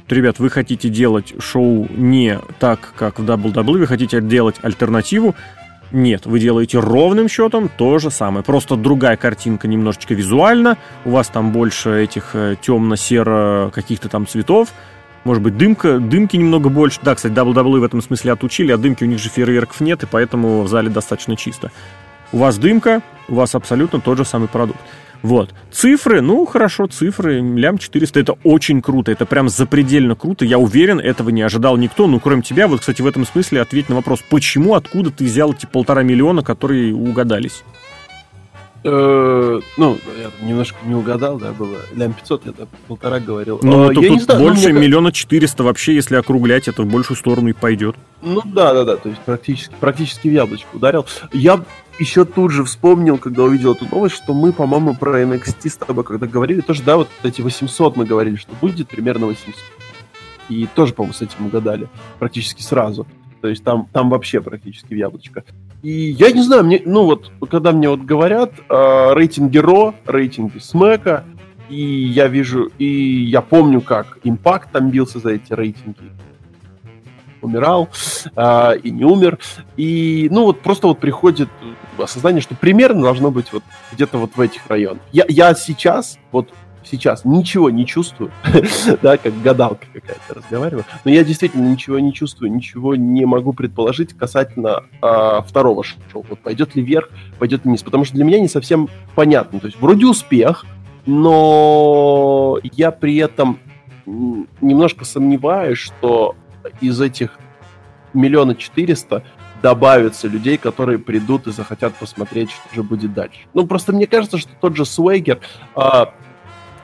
Ребят, вы хотите делать шоу не так, как в WWE, вы хотите делать альтернативу, нет, вы делаете ровным счетом то же самое. Просто другая картинка немножечко визуально. У вас там больше этих э, темно-серо каких-то там цветов. Может быть, дымка, дымки немного больше. Да, кстати, WWE в этом смысле отучили, а дымки у них же фейерверков нет, и поэтому в зале достаточно чисто. У вас дымка, у вас абсолютно тот же самый продукт. Вот. Цифры, ну, хорошо, цифры, лям 400, это очень круто, это прям запредельно круто, я уверен, этого не ожидал никто, ну, кроме тебя. Вот, кстати, в этом смысле ответь на вопрос, почему, откуда ты взял эти полтора миллиона, которые угадались? Э, ну, я немножко не угадал, да, было лям 500, это полтора говорил. Ну, а, тут, тут знаю, больше ну, миллиона четыреста вообще, если округлять, это в большую сторону и пойдет. Ну, да, да, да, то есть практически, практически в яблочко ударил. Я еще тут же вспомнил, когда увидел эту новость, что мы, по-моему, про NXT с тобой когда говорили, тоже, да, вот эти 800 мы говорили, что будет примерно 800. И тоже, по-моему, с этим угадали практически сразу. То есть там, там вообще практически в яблочко. И я не знаю, мне, ну вот, когда мне вот говорят э, рейтинги Ро, рейтинги Смека, и я вижу, и я помню, как Импакт там бился за эти рейтинги. Умирал э, и не умер. И, ну, вот просто вот приходит осознание, что примерно должно быть вот где-то вот в этих районах. Я, я сейчас, вот сейчас ничего не чувствую, да, как гадалка какая-то разговариваю, но я действительно ничего не чувствую, ничего не могу предположить касательно э, второго шоу. Вот пойдет ли вверх, пойдет ли вниз, потому что для меня не совсем понятно. То есть вроде успех, но я при этом немножко сомневаюсь, что из этих миллиона четыреста добавится людей, которые придут и захотят посмотреть, что же будет дальше. Ну, просто мне кажется, что тот же Свейгер, а,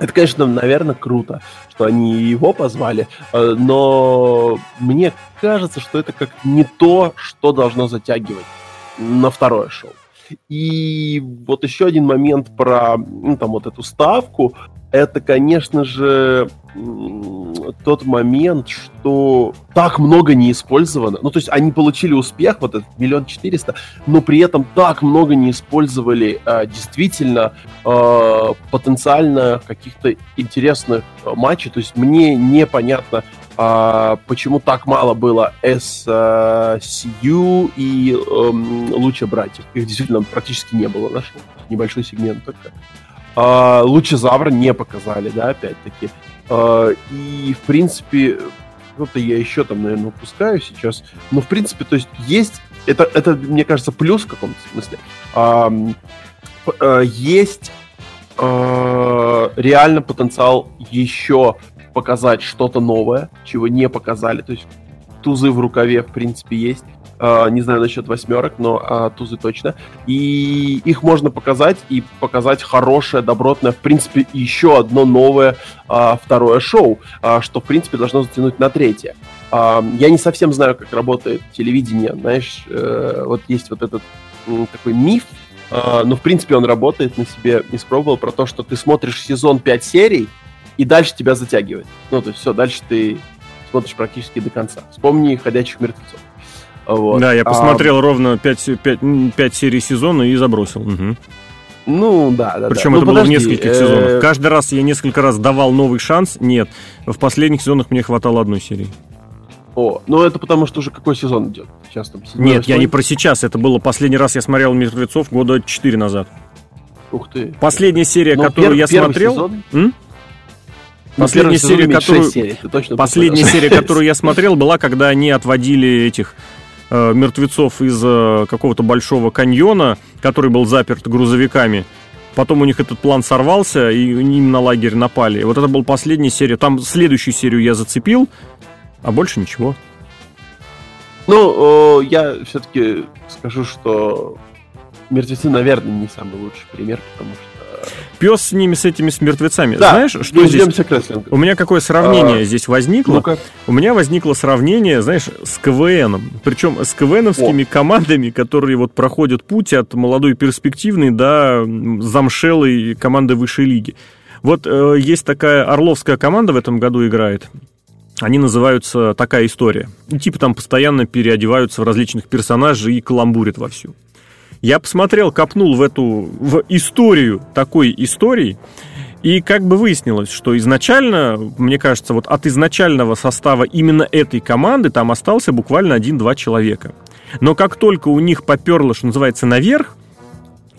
это, конечно, наверное, круто, что они его позвали, э, но мне кажется, что это как не то, что должно затягивать на второе шоу. И вот еще один момент про ну, там вот эту ставку. Это, конечно же, тот момент, что так много не использовано. Ну, то есть они получили успех, вот этот миллион четыреста, но при этом так много не использовали э, действительно э, потенциально каких-то интересных э, матчей. То есть мне непонятно, э, почему так мало было SCU и э, Луча братьев. Их действительно практически не было, нашел небольшой сегмент только. Лучезавра не показали, да, опять-таки. А, и, в принципе, что-то я еще там, наверное, упускаю сейчас. Но, в принципе, то есть есть... Это, это мне кажется, плюс в каком-то смысле. А, а, есть а, реально потенциал еще показать что-то новое, чего не показали. То есть тузы в рукаве, в принципе, есть. Uh, не знаю насчет восьмерок, но uh, тузы точно. И их можно показать и показать хорошее, добротное, в принципе, еще одно новое uh, второе шоу, что, в принципе, должно затянуть на третье. Я не совсем знаю, как работает телевидение, знаешь, э, вот есть вот этот такой миф, но, в принципе, он работает, на себе испробовал, про то, что ты смотришь сезон 5 серий, и дальше тебя затягивает. Ну, то есть все, дальше ты смотришь практически до конца. Вспомни «Ходячих мертвецов». Вот. Да, я посмотрел а... ровно 5, 5, 5 серий сезона и забросил. Угу. Ну, да, да. Причем да. это ну, было подожди, в нескольких э... сезонах. Каждый раз я несколько раз давал новый шанс. Нет. В последних сезонах мне хватало одной серии. О, ну это потому что уже какой сезон идет? Сейчас там Нет, я не про сейчас. Это было последний раз я смотрел «Мертвецов» года 4 назад. Ух ты. Последняя серия, Но которую пер- я смотрел... Сезон? Ну, Последняя серия, которую... серий, Последняя серия, которую я смотрел, была, когда они отводили этих э, мертвецов из э, какого-то большого каньона, который был заперт грузовиками. Потом у них этот план сорвался, и им на лагерь напали. Вот это была последняя серия. Там следующую серию я зацепил, а больше ничего. Ну, я все-таки скажу, что мертвецы, наверное, не самый лучший пример, потому что пес с ними, с этими с мертвецами. Да, знаешь, что здесь... У меня какое сравнение а, здесь возникло? Ну У меня возникло сравнение, знаешь, с КВНом. Причем с КВНовскими О. командами, которые вот проходят путь от молодой перспективной до замшелой команды высшей лиги. Вот э, есть такая орловская команда в этом году играет. Они называются «Такая история». И типа там постоянно переодеваются в различных персонажей и каламбурят вовсю. Я посмотрел, копнул в эту в историю такой истории, и как бы выяснилось, что изначально, мне кажется, вот от изначального состава именно этой команды там остался буквально один-два человека. Но как только у них поперло, что называется, наверх,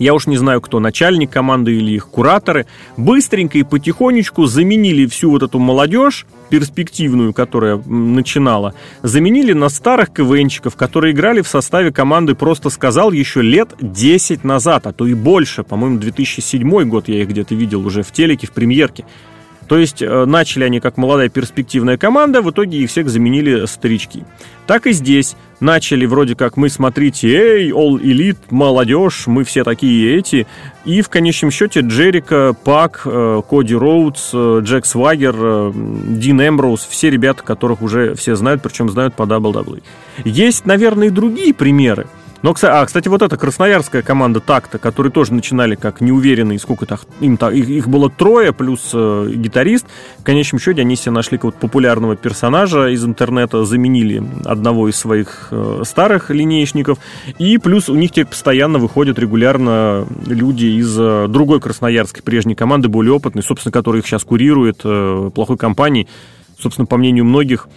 я уж не знаю, кто начальник команды или их кураторы, быстренько и потихонечку заменили всю вот эту молодежь, перспективную, которая начинала, заменили на старых КВНчиков, которые играли в составе команды «Просто сказал» еще лет 10 назад, а то и больше. По-моему, 2007 год я их где-то видел уже в телеке, в премьерке. То есть э, начали они как молодая перспективная команда, в итоге их всех заменили старички. Так и здесь. Начали вроде как мы, смотрите, эй, All Elite, молодежь, мы все такие эти. И в конечном счете Джерика, Пак, э, Коди Роудс, э, Джек Свагер, Дин Эмброуз, все ребята, которых уже все знают, причем знают по WWE. Есть, наверное, и другие примеры. Но, а, кстати, вот эта красноярская команда такта, которые тоже начинали как неуверенные, сколько их, им их, их было трое, плюс э, гитарист. В конечном счете они себе нашли какого-то популярного персонажа из интернета, заменили одного из своих э, старых линеечников. И плюс у них теперь постоянно выходят регулярно люди из э, другой красноярской прежней команды, более опытной, собственно, которая их сейчас курирует, э, плохой компании. Собственно, по мнению многих,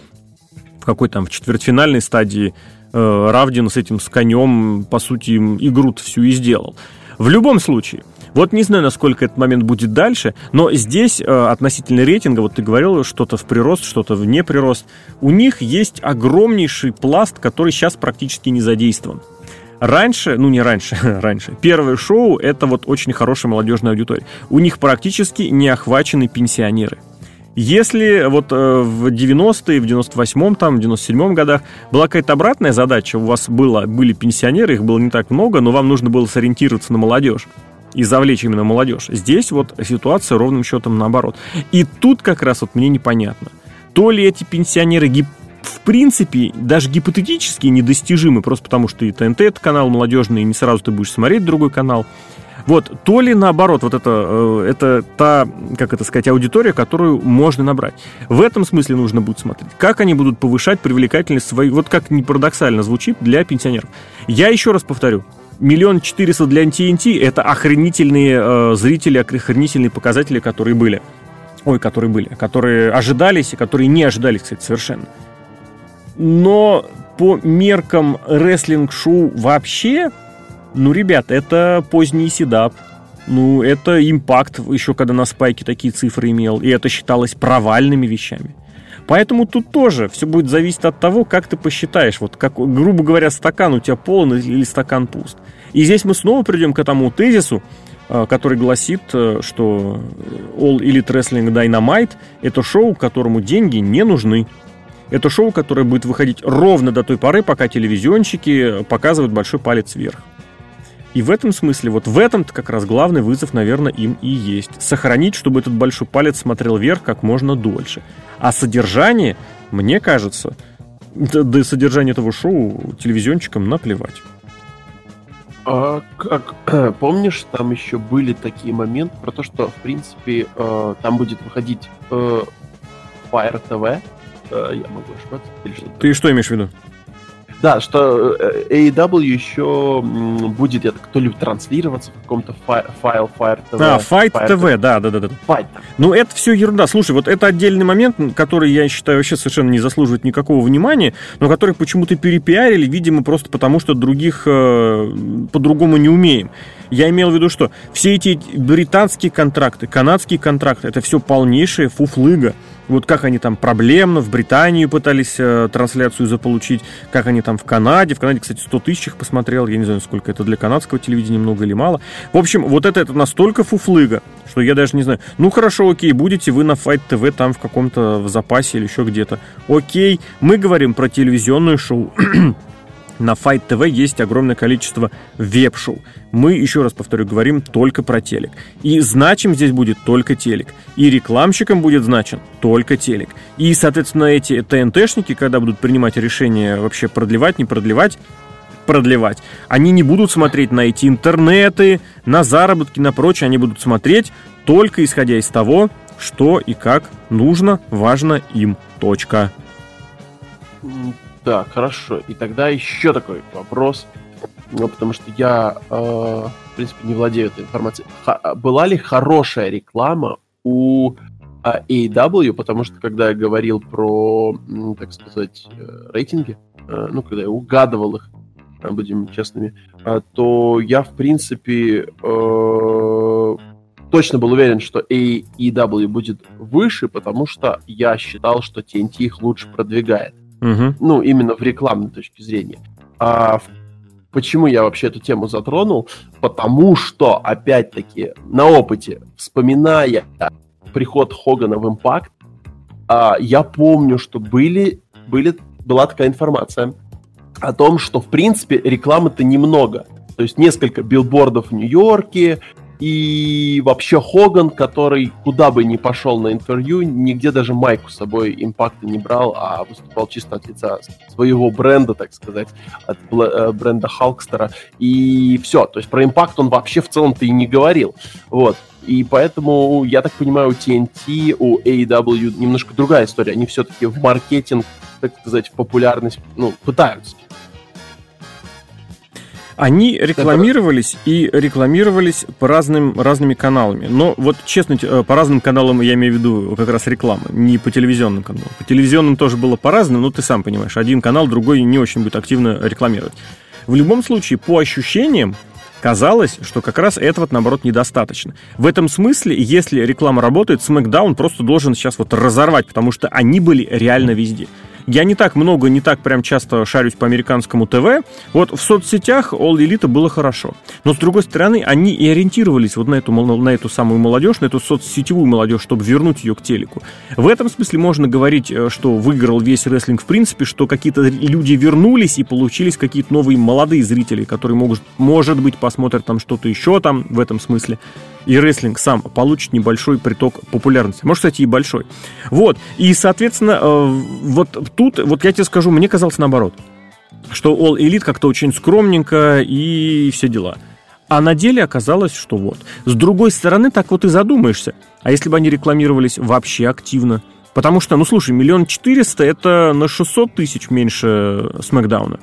в какой там в четвертьфинальной стадии Равдин с этим с конем, по сути, игру всю и сделал. В любом случае, вот не знаю, насколько этот момент будет дальше, но здесь э, относительно рейтинга, вот ты говорил, что-то в прирост, что-то в неприрост, у них есть огромнейший пласт, который сейчас практически не задействован. Раньше, ну не раньше, раньше, первое шоу это вот очень хорошая молодежная аудитория. У них практически не охвачены пенсионеры. Если вот э, в 90-е, в 98-м, там, в 97-м годах была какая-то обратная задача, у вас было, были пенсионеры, их было не так много, но вам нужно было сориентироваться на молодежь и завлечь именно молодежь. Здесь вот ситуация ровным счетом наоборот. И тут как раз вот мне непонятно, то ли эти пенсионеры гип в принципе, даже гипотетически недостижимы, просто потому что и ТНТ это канал молодежный, и не сразу ты будешь смотреть другой канал. Вот, то ли наоборот, вот это, э, это та, как это сказать, аудитория, которую можно набрать. В этом смысле нужно будет смотреть, как они будут повышать привлекательность своей, вот как не парадоксально звучит, для пенсионеров. Я еще раз повторю, миллион четыреста для TNT это охренительные э, зрители, охренительные показатели, которые были. Ой, которые были, которые ожидались и которые не ожидались, кстати, совершенно. Но по меркам рестлинг-шоу вообще, ну, ребят, это поздний седап. Ну, это импакт, еще когда на спайке такие цифры имел, и это считалось провальными вещами. Поэтому тут тоже все будет зависеть от того, как ты посчитаешь. Вот, как, грубо говоря, стакан у тебя полон или стакан пуст. И здесь мы снова придем к этому тезису, э, который гласит, э, что All Elite Wrestling Dynamite – это шоу, которому деньги не нужны. Это шоу, которое будет выходить ровно до той поры, пока телевизионщики показывают большой палец вверх. И в этом смысле, вот в этом-то как раз главный вызов, наверное, им и есть. Сохранить, чтобы этот большой палец смотрел вверх как можно дольше. А содержание, мне кажется, до, до содержания этого шоу телевизионщикам наплевать. А как помнишь, там еще были такие моменты про то, что в принципе э, там будет выходить э, Fire TV. Э, я могу ошибаться или что-то. Ты что имеешь в виду? Да, что э, AEW еще будет, так, то ли транслироваться в каком-то файл Fire TV. А, Fight Fire TV, TV, да, да, да. да. Fight. Ну, это все ерунда. Слушай, вот это отдельный момент, который, я считаю, вообще совершенно не заслуживает никакого внимания, но который почему-то перепиарили, видимо, просто потому, что других э, по-другому не умеем. Я имел в виду, что все эти британские контракты, канадские контракты, это все полнейшая фуфлыга. Вот как они там проблемно в Британию пытались э, трансляцию заполучить, как они там в Канаде. В Канаде, кстати, 100 тысяч их посмотрел. Я не знаю, сколько это для канадского телевидения, много или мало. В общем, вот это, это настолько фуфлыга, что я даже не знаю. Ну, хорошо, окей, будете вы на Fight TV там в каком-то в запасе или еще где-то. Окей, мы говорим про телевизионное шоу. На Fight TV есть огромное количество веб-шоу. Мы, еще раз повторю, говорим только про телек. И значим здесь будет только телек. И рекламщикам будет значен только телек. И, соответственно, эти ТНТшники, когда будут принимать решение вообще продлевать, не продлевать, продлевать. Они не будут смотреть на эти интернеты, на заработки, на прочее. Они будут смотреть только исходя из того, что и как нужно, важно им. Точка. Так, хорошо. И тогда еще такой вопрос, ну, потому что я, э, в принципе, не владею этой информацией. Ха- была ли хорошая реклама у э, AEW, потому что когда я говорил про, так сказать, э, рейтинги, э, ну, когда я угадывал их, э, будем честными, э, то я, в принципе, э, точно был уверен, что AEW будет выше, потому что я считал, что TNT их лучше продвигает. Угу. Ну, именно в рекламной точке зрения. А почему я вообще эту тему затронул? Потому что, опять-таки, на опыте, вспоминая приход Хогана в Импакт, а, я помню, что были, были, была такая информация о том, что, в принципе, рекламы-то немного. То есть несколько билбордов в Нью-Йорке, и вообще Хоган, который куда бы ни пошел на интервью, нигде даже майку с собой импакта не брал, а выступал чисто от лица своего бренда, так сказать, от э, бренда Халкстера. И все. То есть про импакт он вообще в целом-то и не говорил. Вот. И поэтому, я так понимаю, у TNT, у AEW немножко другая история. Они все-таки в маркетинг, так сказать, в популярность, ну, пытаются. Они рекламировались и рекламировались по разным, разными каналами. Но вот честно, э, по разным каналам я имею в виду как раз рекламы, не по телевизионным каналам. По телевизионным тоже было по-разному, но ты сам понимаешь, один канал другой не очень будет активно рекламировать. В любом случае, по ощущениям, казалось, что как раз этого, наоборот, недостаточно. В этом смысле, если реклама работает, SmackDown просто должен сейчас вот разорвать, потому что они были реально везде. Я не так много, не так прям часто шарюсь по американскому ТВ. Вот в соцсетях All Elite было хорошо. Но, с другой стороны, они и ориентировались вот на эту, на эту самую молодежь, на эту соцсетевую молодежь, чтобы вернуть ее к телеку. В этом смысле можно говорить, э, что выиграл весь рестлинг в принципе, что какие-то люди вернулись и получились какие-то новые молодые зрители, которые могут, может быть, посмотрят там что-то еще там в этом смысле и рестлинг сам получит небольшой приток популярности. Может, кстати, и большой. Вот. И, соответственно, э, вот тут, вот я тебе скажу, мне казалось наоборот, что All Elite как-то очень скромненько и все дела. А на деле оказалось, что вот. С другой стороны, так вот и задумаешься. А если бы они рекламировались вообще активно? Потому что, ну слушай, миллион четыреста это на 600 тысяч меньше Смакдауна.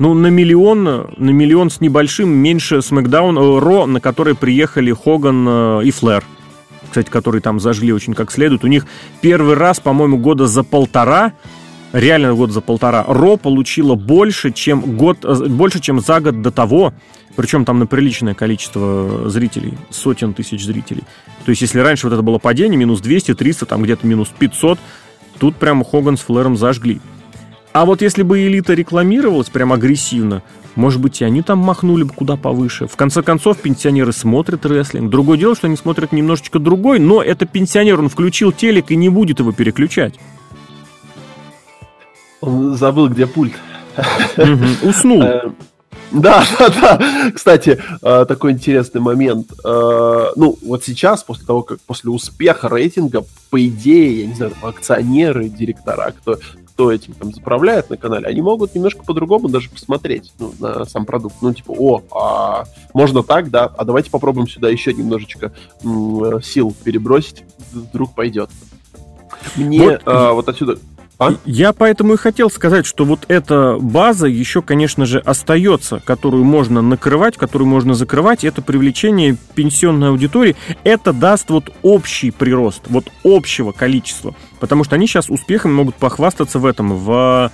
Ну, на миллион, на миллион с небольшим меньше Смакдаун, э, Ро, на который приехали Хоган э, и Флэр. Кстати, которые там зажгли очень как следует. У них первый раз, по-моему, года за полтора реально год за полтора, Ро получила больше, чем год, э, больше, чем за год до того, причем там на приличное количество зрителей, сотен тысяч зрителей. То есть, если раньше вот это было падение, минус 200, 300, там где-то минус 500, тут прямо Хоган с Флэром зажгли. А вот если бы элита рекламировалась прям агрессивно, может быть, и они там махнули бы куда повыше. В конце концов, пенсионеры смотрят рестлинг. Другое дело, что они смотрят немножечко другой, но это пенсионер, он включил телек и не будет его переключать. Он забыл, где пульт. Уснул. Э, да, да, да. Кстати, э, такой интересный момент. Э, ну, вот сейчас, после того, как после успеха рейтинга, по идее, я не знаю, акционеры, директора, кто, кто этим там заправляет на канале, они могут немножко по-другому даже посмотреть ну, на сам продукт. Ну, типа, о, а можно так, да, а давайте попробуем сюда еще немножечко м- сил перебросить, вдруг пойдет. Мне вот, а, вот отсюда а? Я поэтому и хотел сказать, что вот эта база еще, конечно же, остается, которую можно накрывать, которую можно закрывать. Это привлечение пенсионной аудитории. Это даст вот общий прирост, вот общего количества. Потому что они сейчас успехом могут похвастаться в этом, в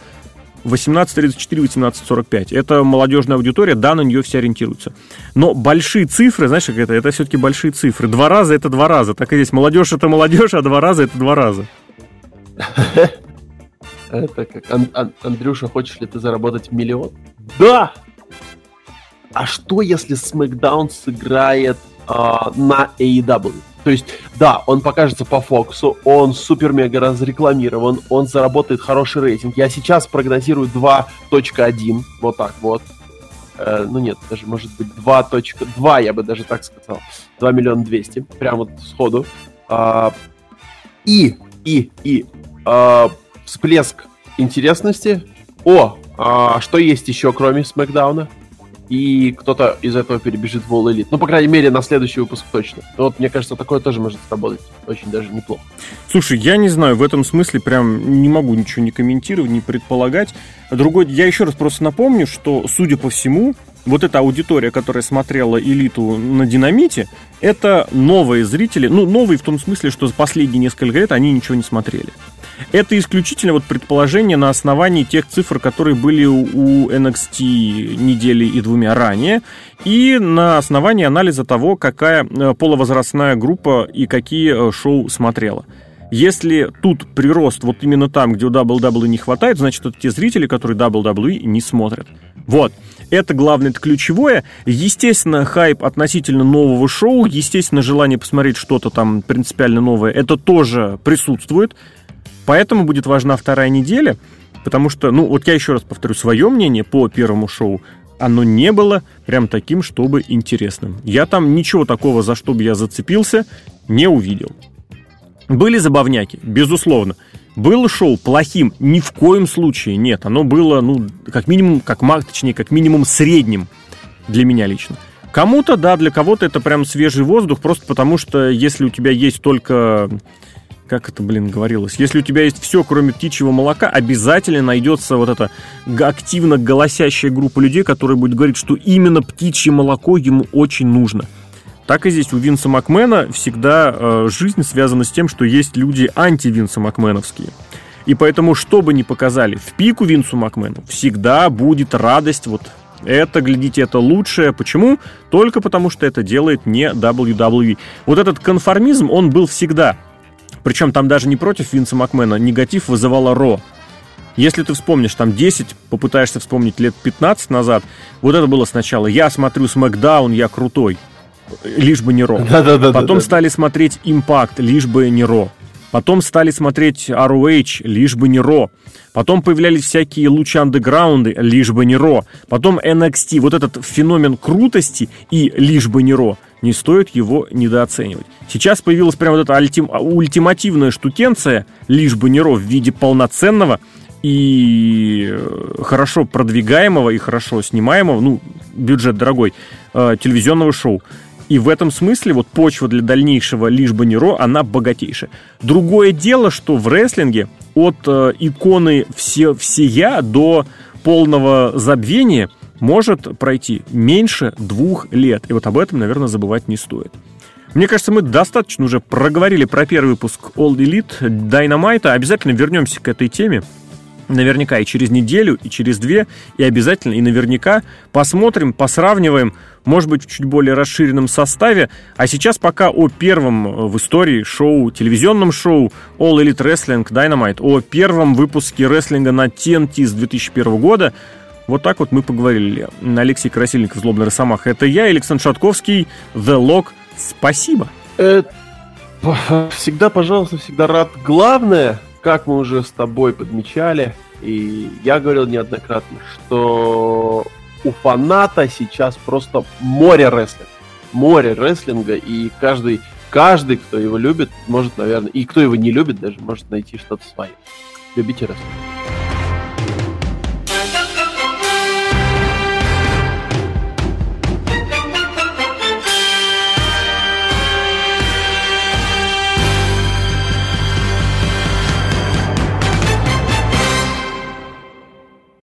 18.34, 18.45. Это молодежная аудитория, да, на нее все ориентируются. Но большие цифры, знаешь, как это? Это все-таки большие цифры. Два раза это два раза. Так и здесь молодежь это молодежь, а два раза это два раза. Это как, Ан- Ан- Андрюша, хочешь ли ты заработать миллион? Да! А что, если SmackDown сыграет а, на AEW? То есть, да, он покажется по Фоксу, он супер-мега разрекламирован, он заработает хороший рейтинг. Я сейчас прогнозирую 2.1, вот так вот. Э, ну нет, даже может быть 2.2, я бы даже так сказал. 2 миллиона 200, прямо вот сходу. А, и, и, и, а, всплеск интересности. О, а что есть еще, кроме Смакдауна? И кто-то из этого перебежит в All Elite. Ну, по крайней мере, на следующий выпуск точно. Вот, мне кажется, такое тоже может сработать очень даже неплохо. Слушай, я не знаю, в этом смысле прям не могу ничего не комментировать, не предполагать. Другой, я еще раз просто напомню, что, судя по всему, вот эта аудитория, которая смотрела элиту на динамите, это новые зрители, ну, новые в том смысле, что за последние несколько лет они ничего не смотрели. Это исключительно вот предположение на основании тех цифр, которые были у NXT недели и двумя ранее, и на основании анализа того, какая э, полувозрастная группа и какие э, шоу смотрела. Если тут прирост вот именно там, где у WWE не хватает, значит, это те зрители, которые WWE не смотрят. Вот. Это главное, это ключевое. Естественно, хайп относительно нового шоу, естественно, желание посмотреть что-то там принципиально новое, это тоже присутствует. Поэтому будет важна вторая неделя, потому что, ну, вот я еще раз повторю свое мнение по первому шоу. Оно не было прям таким, чтобы интересным. Я там ничего такого, за что бы я зацепился, не увидел. Были забавняки, безусловно. Было шоу плохим? Ни в коем случае нет. Оно было, ну, как минимум, как точнее, как минимум средним для меня лично. Кому-то, да, для кого-то это прям свежий воздух, просто потому что если у тебя есть только как это, блин, говорилось, если у тебя есть все, кроме птичьего молока, обязательно найдется вот эта активно голосящая группа людей, которая будет говорить, что именно птичье молоко ему очень нужно. Так и здесь у Винса Макмена всегда э, жизнь связана с тем, что есть люди анти-Винса Макменовские. И поэтому, что бы ни показали в пику Винсу Макмену, всегда будет радость вот это, глядите, это лучшее. Почему? Только потому, что это делает не WWE. Вот этот конформизм, он был всегда. Причем там даже не против Винса Макмена, негатив вызывала Ро. Если ты вспомнишь, там 10, попытаешься вспомнить лет 15 назад, вот это было сначала «Я смотрю Смакдаун, я крутой», лишь бы не Ро. Да, да, да, Потом да, да. стали смотреть Импакт, лишь бы не Ро. Потом стали смотреть ROH, лишь бы не Ро. Потом появлялись всякие лучи андеграунды, лишь бы не Ро. Потом NXT. Вот этот феномен крутости и лишь бы не Ро. Не стоит его недооценивать. Сейчас появилась прямо вот эта ультим, ультимативная штукенция, лишь бы не Ро, в виде полноценного и э, хорошо продвигаемого и хорошо снимаемого, ну, бюджет дорогой, э, телевизионного шоу. И в этом смысле вот почва для дальнейшего лишь бы не Ро, она богатейшая. Другое дело, что в рестлинге от э, иконы все, всея до полного забвения может пройти меньше двух лет. И вот об этом, наверное, забывать не стоит. Мне кажется, мы достаточно уже проговорили про первый выпуск All Elite Dynamite. Обязательно вернемся к этой теме наверняка и через неделю, и через две, и обязательно, и наверняка посмотрим, посравниваем, может быть, в чуть более расширенном составе. А сейчас пока о первом в истории шоу, телевизионном шоу All Elite Wrestling Dynamite, о первом выпуске рестлинга на TNT с 2001 года. Вот так вот мы поговорили. Алексей Красильников, Злобный Росомаха. Это я, Александр Шатковский, The Log. Спасибо. Это... Всегда, пожалуйста, всегда рад. Главное, как мы уже с тобой подмечали, и я говорил неоднократно, что у фаната сейчас просто море рестлинга. Море рестлинга, и каждый, каждый, кто его любит, может, наверное, и кто его не любит даже, может найти что-то свое. Любите рестлинг.